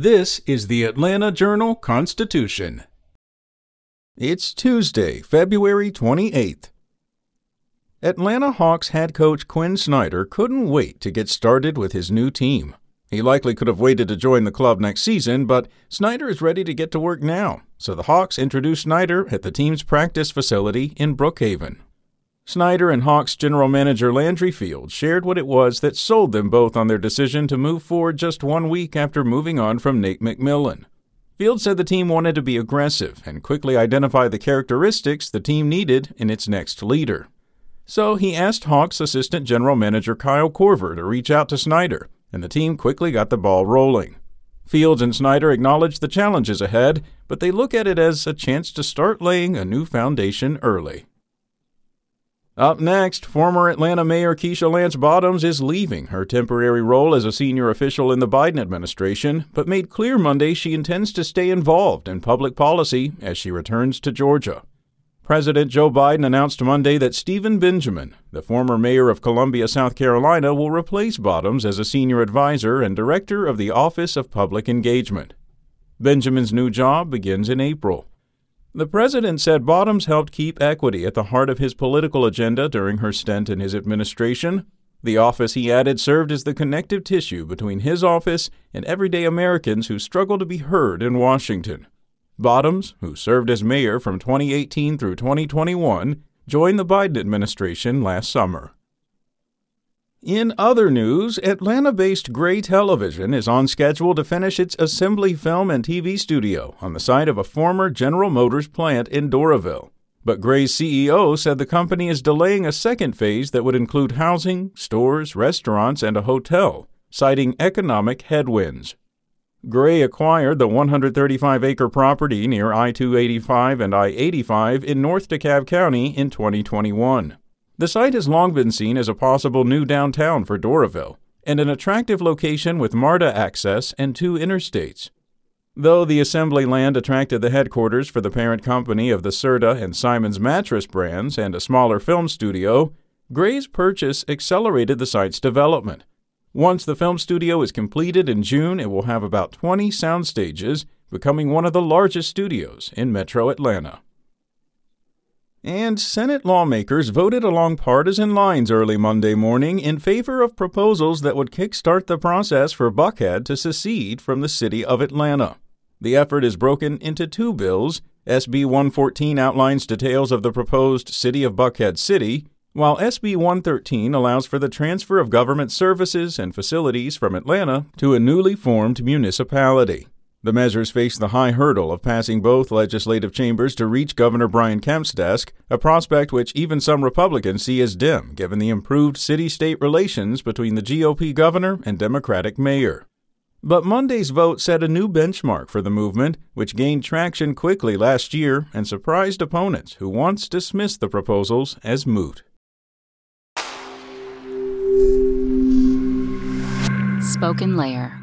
This is the Atlanta Journal Constitution. It's Tuesday, February 28th. Atlanta Hawks head coach Quin Snyder couldn't wait to get started with his new team. He likely could have waited to join the club next season, but Snyder is ready to get to work now, so the Hawks introduced Snyder at the team's practice facility in Brookhaven. Snyder and Hawks general manager Landry Fields shared what it was that sold them both on their decision to move forward just one week after moving on from Nate McMillan. Fields said the team wanted to be aggressive and quickly identify the characteristics the team needed in its next leader. So he asked Hawks assistant general manager Kyle Korver to reach out to Snyder, and the team quickly got the ball rolling. Fields and Snyder acknowledge the challenges ahead, but they look at it as a chance to start laying a new foundation early. Up next, former Atlanta Mayor Keisha Lance Bottoms is leaving her temporary role as a senior official in the Biden administration, but made clear Monday she intends to stay involved in public policy as she returns to Georgia. President Joe Biden announced Monday that Stephen Benjamin, the former mayor of Columbia, South Carolina, will replace Bottoms as a senior advisor and director of the Office of Public Engagement. Benjamin's new job begins in April. The president said Bottoms helped keep equity at the heart of his political agenda during her stint in his administration. The office, he added, served as the connective tissue between his office and everyday Americans who struggle to be heard in Washington. Bottoms, who served as mayor from 2018 through 2021, joined the Biden administration last summer. In other news, Atlanta based Gray Television is on schedule to finish its assembly film and TV studio on the site of a former General Motors plant in Doraville. But Gray's CEO said the company is delaying a second phase that would include housing, stores, restaurants, and a hotel, citing economic headwinds. Gray acquired the 135 acre property near I 285 and I 85 in North DeKalb County in 2021. The site has long been seen as a possible new downtown for Doraville and an attractive location with MARTA access and two interstates. Though the assembly land attracted the headquarters for the parent company of the Serta and Simmons mattress brands and a smaller film studio, Gray's purchase accelerated the site's development. Once the film studio is completed in June, it will have about 20 sound stages, becoming one of the largest studios in metro Atlanta. And Senate lawmakers voted along partisan lines early Monday morning in favor of proposals that would kickstart the process for Buckhead to secede from the city of Atlanta. The effort is broken into two bills. SB 114 outlines details of the proposed City of Buckhead City, while SB 113 allows for the transfer of government services and facilities from Atlanta to a newly formed municipality. The measures face the high hurdle of passing both legislative chambers to reach Governor Brian Kemp's desk, a prospect which even some Republicans see as dim given the improved city state relations between the GOP governor and Democratic mayor. But Monday's vote set a new benchmark for the movement, which gained traction quickly last year and surprised opponents who once dismissed the proposals as moot. Spoken Layer